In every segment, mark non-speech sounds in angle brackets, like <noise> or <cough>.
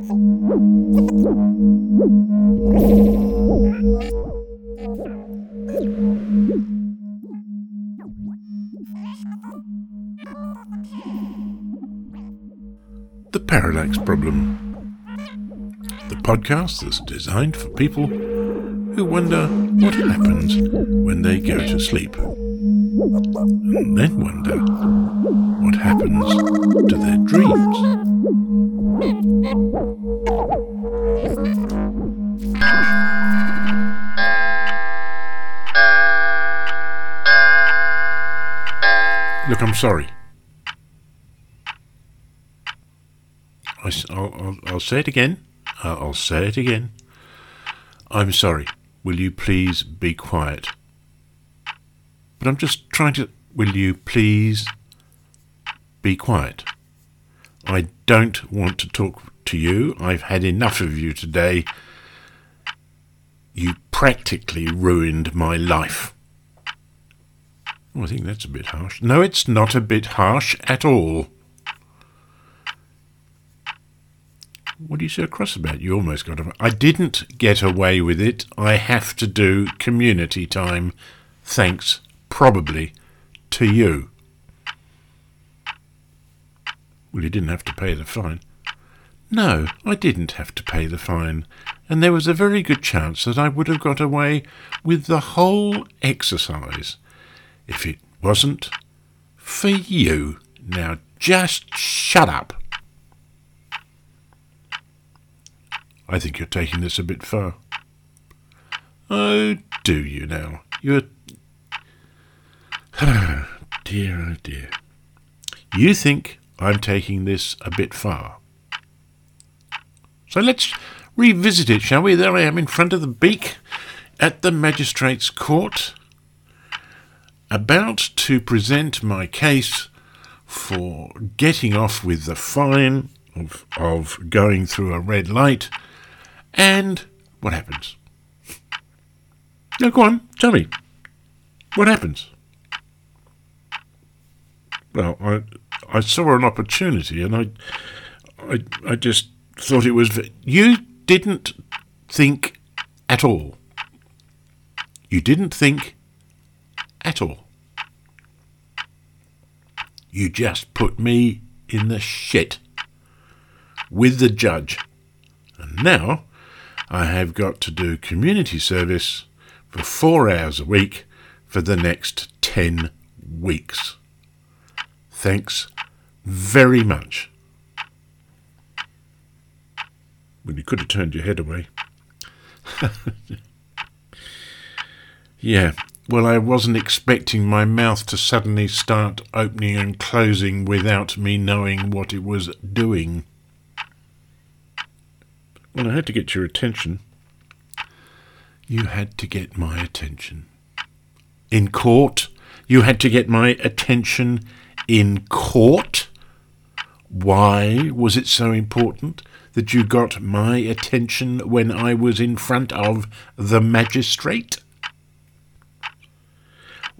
The Parallax Problem. The podcast that's designed for people who wonder what happens when they go to sleep. And then wonder what happens to their dreams. Look, I'm sorry. I, will I'll say it again. Uh, I'll say it again. I'm sorry. Will you please be quiet? But I'm just trying to. Will you please be quiet? I don't want to talk to you. I've had enough of you today. You practically ruined my life. Oh, I think that's a bit harsh. No, it's not a bit harsh at all. What are you so cross about? You almost got away. I didn't get away with it. I have to do community time. Thanks, probably, to you. Well, you didn't have to pay the fine. No, I didn't have to pay the fine, and there was a very good chance that I would have got away with the whole exercise if it wasn't for you. Now just shut up. I think you're taking this a bit far. Oh, do you now? You're. Oh, <sighs> dear, oh dear. You think I'm taking this a bit far. So let's revisit it, shall we? There I am in front of the beak at the magistrate's court, about to present my case for getting off with the fine of, of going through a red light and what happens? Now, go on, tell me. What happens? Well, I I saw an opportunity, and I I I just thought it was. You didn't think at all. You didn't think at all. You just put me in the shit with the judge. And now I have got to do community service for four hours a week for the next 10 weeks. Thanks very much. Well, you could have turned your head away. <laughs> yeah, well, I wasn't expecting my mouth to suddenly start opening and closing without me knowing what it was doing. Well, I had to get your attention. You had to get my attention. In court? You had to get my attention in court? Why was it so important that you got my attention when I was in front of the magistrate?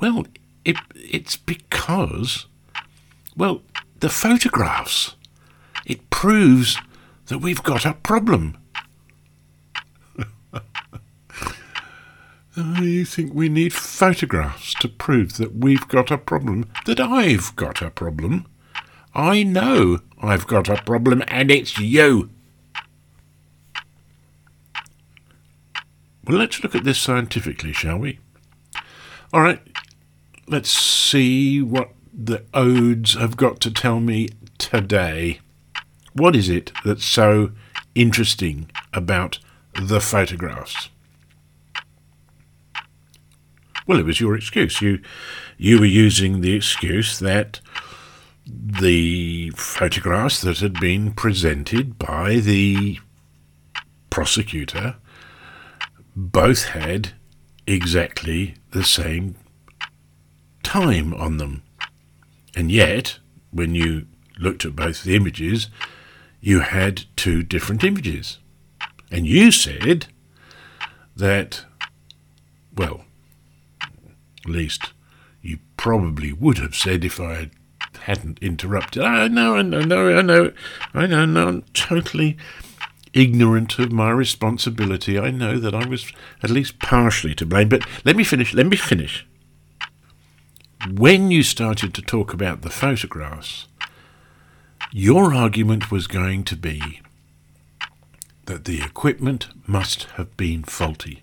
Well, it, it's because, well, the photographs. It proves that we've got a problem. Oh, <laughs> you think we need photographs to prove that we've got a problem? That I've got a problem? I know I've got a problem, and it's you. Well, let's look at this scientifically, shall we? All right, let's see what the odes have got to tell me today. What is it that's so interesting about the photographs? Well, it was your excuse. You you were using the excuse that the photographs that had been presented by the prosecutor both had exactly the same time on them. And yet, when you looked at both the images, you had two different images. And you said that, well, at least you probably would have said if I hadn't interrupted. I know, I know, I know, I know, I know, I'm totally ignorant of my responsibility. I know that I was at least partially to blame. But let me finish. Let me finish. When you started to talk about the photographs, your argument was going to be that the equipment must have been faulty,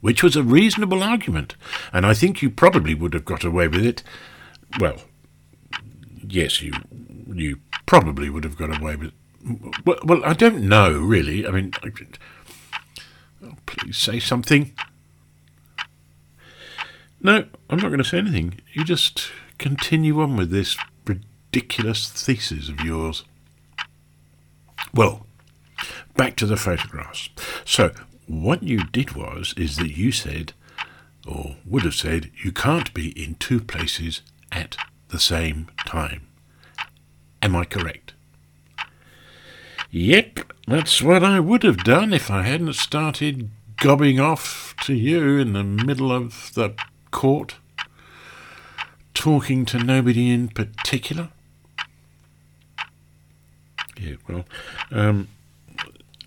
which was a reasonable argument, and I think you probably would have got away with it. Well, yes, you you probably would have got away with. Well, well I don't know really. I mean, oh, please say something. No, I'm not going to say anything. You just continue on with this ridiculous thesis of yours. Well, back to the photographs. So, what you did was, is that you said, or would have said, you can't be in two places at the same time. Am I correct? Yep, that's what I would have done if I hadn't started gobbing off to you in the middle of the court, talking to nobody in particular. Yeah, well, um,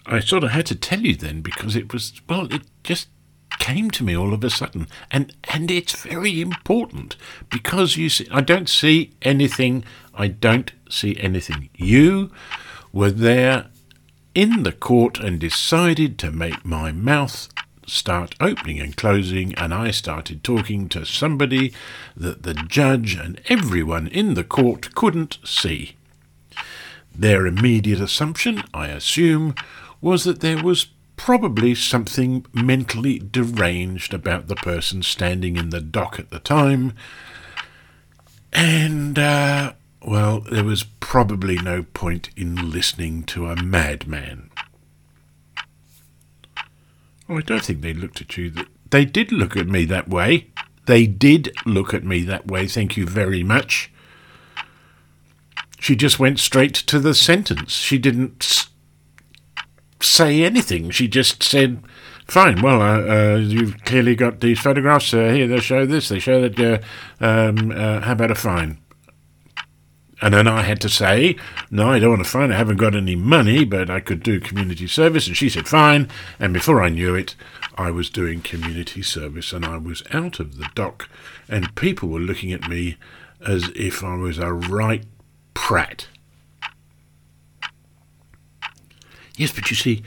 I sort of had to tell you then because it was, well, it just came to me all of a sudden. And, and it's very important because you see, I don't see anything. I don't see anything. You were there in the court and decided to make my mouth start opening and closing, and I started talking to somebody that the judge and everyone in the court couldn't see. Their immediate assumption, I assume, was that there was probably something mentally deranged about the person standing in the dock at the time, and, uh, well, there was probably no point in listening to a madman. I don't think they looked at you. They did look at me that way. They did look at me that way, thank you very much. She just went straight to the sentence. She didn't say anything. She just said, Fine, well, uh, uh, you've clearly got these photographs. Uh, here, they show this. They show that, um, uh, how about a fine? And then I had to say, no, I don't want to fine. I haven't got any money, but I could do community service. And she said, fine. And before I knew it, I was doing community service and I was out of the dock. And people were looking at me as if I was a right prat. Yes, but you see,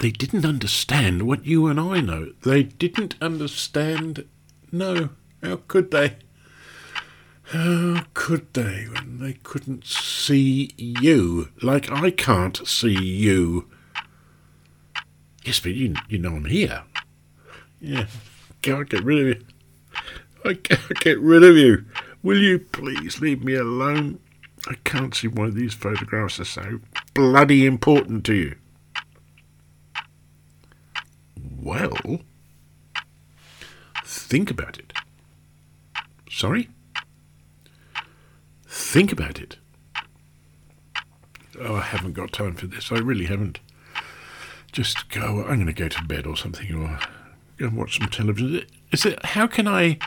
they didn't understand what you and I know. They didn't understand. No, how could they? How could they when they couldn't see you like I can't see you? Yes, but you, you know I'm here. Yeah, can't get rid of you. I can't get rid of you. Will you please leave me alone? I can't see why these photographs are so bloody important to you. Well, think about it. Sorry? Think about it. Oh, I haven't got time for this. I really haven't. Just go. I'm going to go to bed or something, or go and watch some television. Is it? How can I?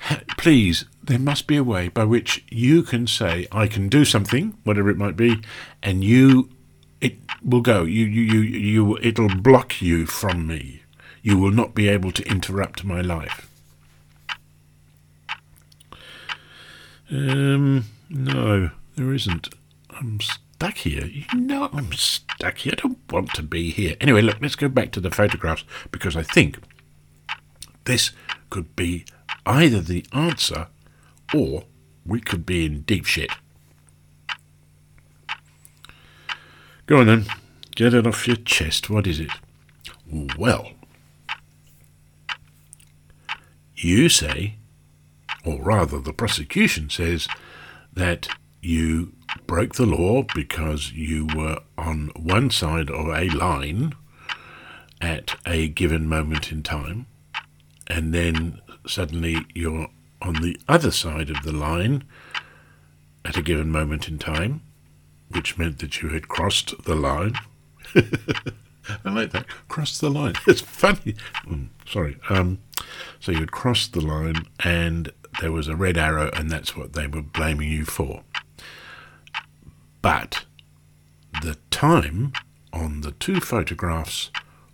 <laughs> Please, there must be a way by which you can say I can do something, whatever it might be, and you, it will go. You, you, you, you. It'll block you from me. You will not be able to interrupt my life. Um. No, there isn't. I'm stuck here. You know I'm stuck here. I don't want to be here. Anyway, look, let's go back to the photographs because I think this could be either the answer or we could be in deep shit. Go on then. Get it off your chest. What is it? Well, you say, or rather the prosecution says, that you broke the law because you were on one side of a line at a given moment in time, and then suddenly you're on the other side of the line at a given moment in time, which meant that you had crossed the line. <laughs> I like that. Crossed the line. <laughs> It's funny. Mm, sorry. Um, so you had crossed the line, and there was a red arrow, and that's what they were blaming you for. But the time on the two photographs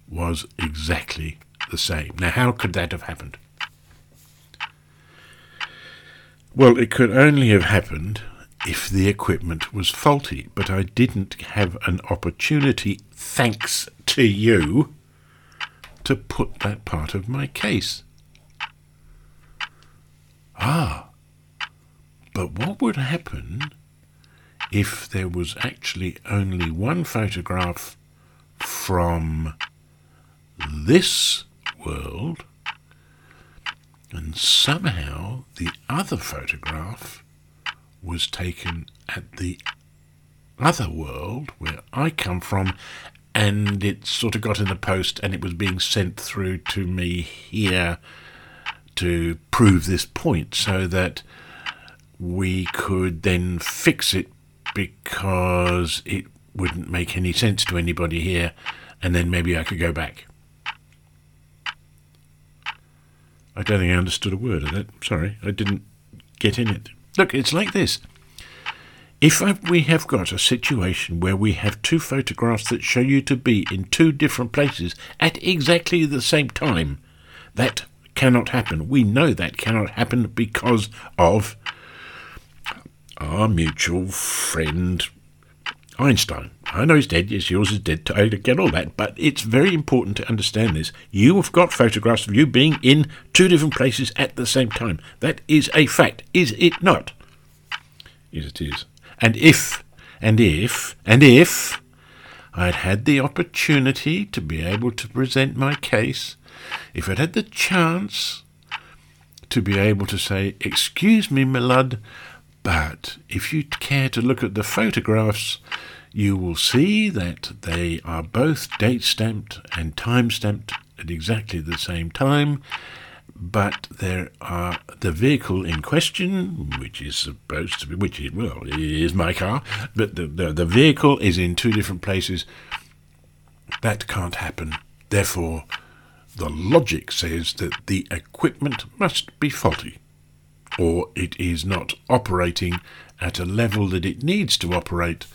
was exactly the same. Now, how could that have happened? Well, it could only have happened if the equipment was faulty, but I didn't have an opportunity, thanks to you, to put that part of my case. Ah, but what would happen if there was actually only one photograph from this world and somehow the other photograph was taken at the other world where I come from, and it sort of got in the post and it was being sent through to me here to prove this point so that we could then fix it because it wouldn't make any sense to anybody here, and then maybe I could go back. I don't think I understood a word of that. Sorry, I didn't get in it. Look, it's like this. If we have got a situation where we have two photographs that show you to be in two different places at exactly the same time, that cannot happen. We know that cannot happen because of our mutual friend Einstein. I know he's dead, yes, yours is dead, I get all that, but it's very important to understand this. You have got photographs of you being in two different places at the same time. That is a fact, is it not? Yes, it is. And if, and if, and if I had had the opportunity to be able to present my case, if I'd had the chance to be able to say, Excuse me, my lud, but if you care to look at the photographs, you will see that they are both date stamped and time stamped at exactly the same time. But there are the vehicle in question, which is supposed to be, which is, well, is my car, but the, the, the vehicle is in two different places. That can't happen. Therefore, the logic says that the equipment must be faulty or it is not operating at a level that it needs to operate.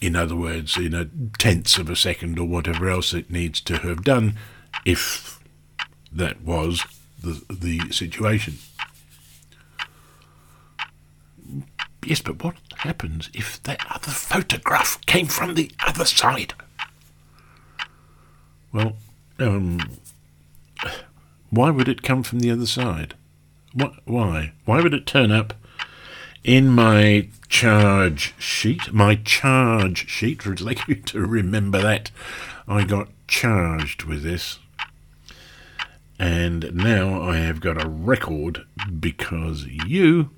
In other words, in a tenth of a second or whatever else it needs to have done, if that was the, the situation. Yes, but what happens if that other photograph came from the other side? Well, um, why would it come from the other side? What, why? Why would it turn up in my charge sheet? My charge sheet, I'd like you to remember that. I got charged with this. And now I have got a record because you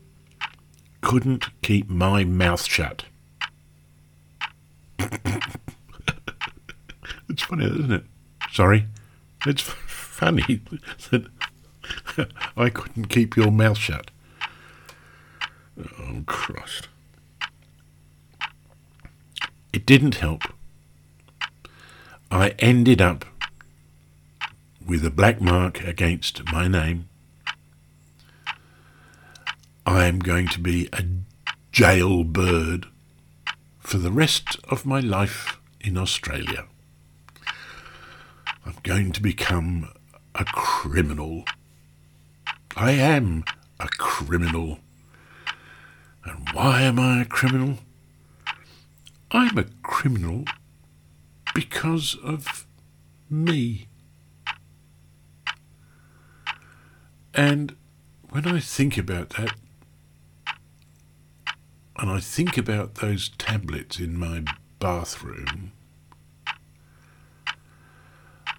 couldn't keep my mouth shut. <laughs> it's funny, isn't it? Sorry. It's <laughs> funny that I couldn't keep your mouth shut. Oh, Christ. It didn't help. I ended up with a black mark against my name. I am going to be a jailbird for the rest of my life in Australia. I'm going to become a criminal I am a criminal. And why am I a criminal? I'm a criminal because of me. And when I think about that, and I think about those tablets in my bathroom,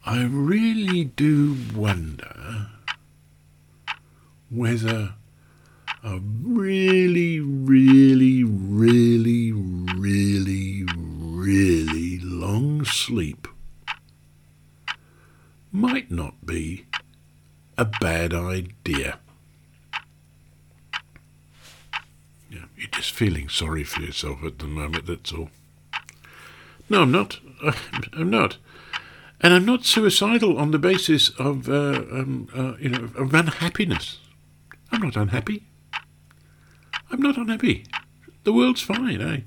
I really do wonder whether a really, really, really, really, really long sleep might not be a bad idea. Yeah, you're just feeling sorry for yourself at the moment, that's all. No, I'm not. <laughs> I'm not. And I'm not suicidal on the basis of, uh, um, uh, you know, of unhappiness. I'm not unhappy. I'm not unhappy. The world's fine. I,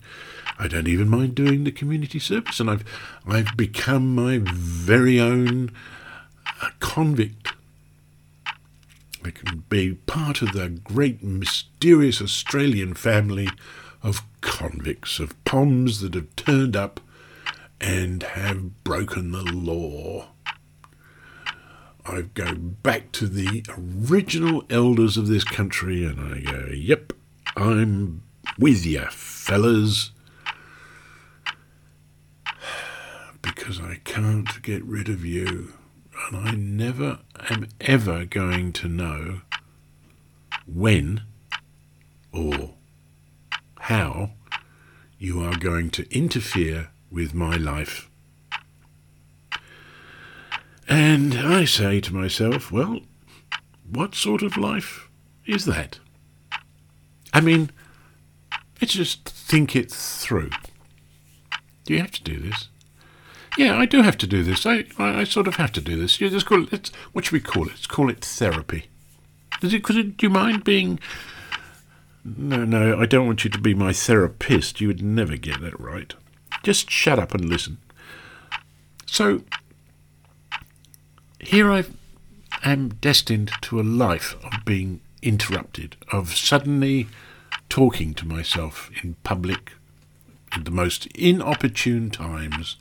I don't even mind doing the community service, and I've I've become my very own uh, convict. I can be part of the great mysterious Australian family of convicts, of POMs that have turned up and have broken the law. I go back to the original elders of this country and I go, yep, I'm with you, fellas. Because I can't get rid of you. And I never am ever going to know when or how you are going to interfere with my life. And I say to myself, well, what sort of life is that? I mean, let's just think it through. Do you have to do this? Yeah, I do have to do this. I, I, I sort of have to do this. You just call it. What should we call it? Let's call it therapy. Does it? Could it? Do you mind being? No, no. I don't want you to be my therapist. You would never get that right. Just shut up and listen. So here I am destined to a life of being interrupted, of suddenly talking to myself in public at the most inopportune times.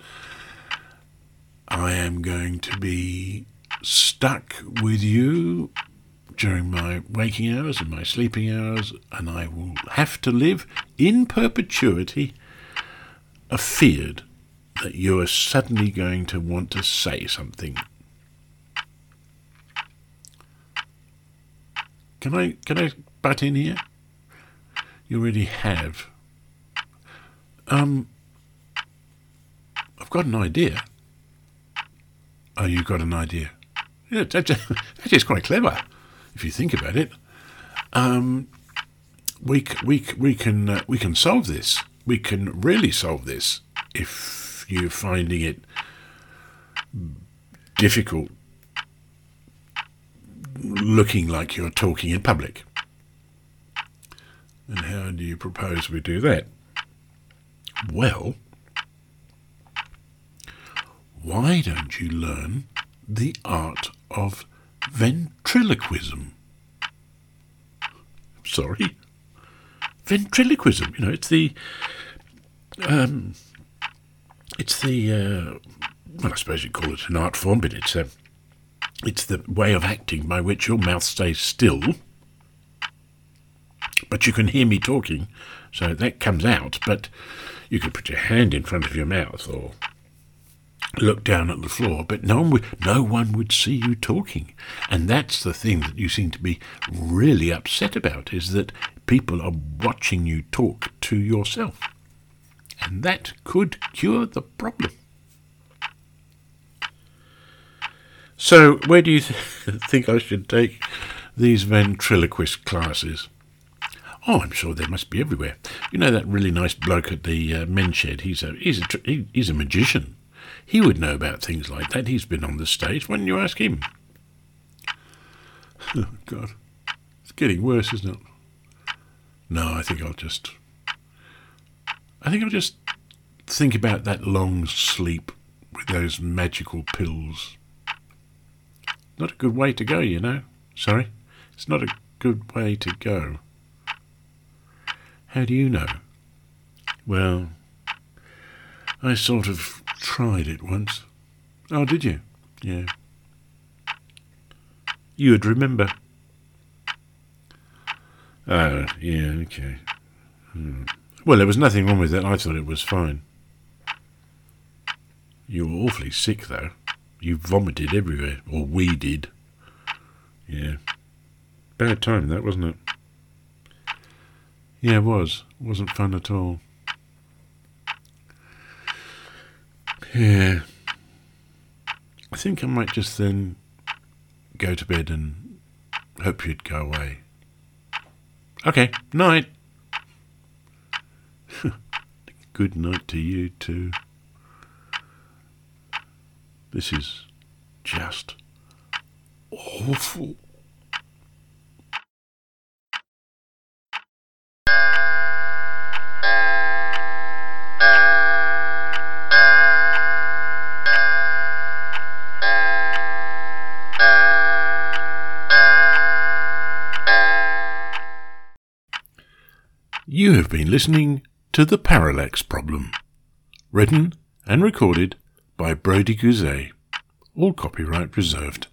I am going to be stuck with you during my waking hours and my sleeping hours, and I will have to live in perpetuity afeared that you are suddenly going to want to say something Can I can I butt in here? You already have. Um, I've got an idea. Oh, you've got an idea. Yeah, it's <laughs> quite clever if you think about it. Um, we we we can uh, we can solve this. We can really solve this if you're finding it difficult looking like you're talking in public. And how do you propose we do that? Well, why don't you learn the art of ventriloquism? Sorry? Ventriloquism, you know, it's the. Um, it's the. Uh, well, I suppose you'd call it an art form, but it's a. It's the way of acting by which your mouth stays still, but you can hear me talking, so that comes out. But you could put your hand in front of your mouth or look down at the floor, but no one would, no one would see you talking. And that's the thing that you seem to be really upset about is that people are watching you talk to yourself. And that could cure the problem. So, where do you th- <laughs> think I should take these ventriloquist classes? Oh, I'm sure they must be everywhere. You know that really nice bloke at the uh, men's shed? He's a he's a he, he's a magician. He would know about things like that. He's been on the stage. Why don't you ask him? <laughs> Oh God, it's getting worse, isn't it? No, I think I'll just. I think I'll just think about that long sleep with those magical pills. Not a good way to go, you know. Sorry? It's not a good way to go. How do you know? Well, I sort of tried it once. Oh, did you? Yeah. You would remember. Oh, yeah, okay. Hmm. Well, there was nothing wrong with it. I thought it was fine. You were awfully sick, though. You vomited everywhere, or we did. Yeah. Bad time, that, wasn't it? Yeah, it was. It wasn't fun at all. Yeah. I think I might just then go to bed and hope you'd go away. Okay, night. <laughs> Good night to you too. This is just awful. You have been listening to The Parallax Problem, written and recorded by Brodie Gouzet. All copyright reserved.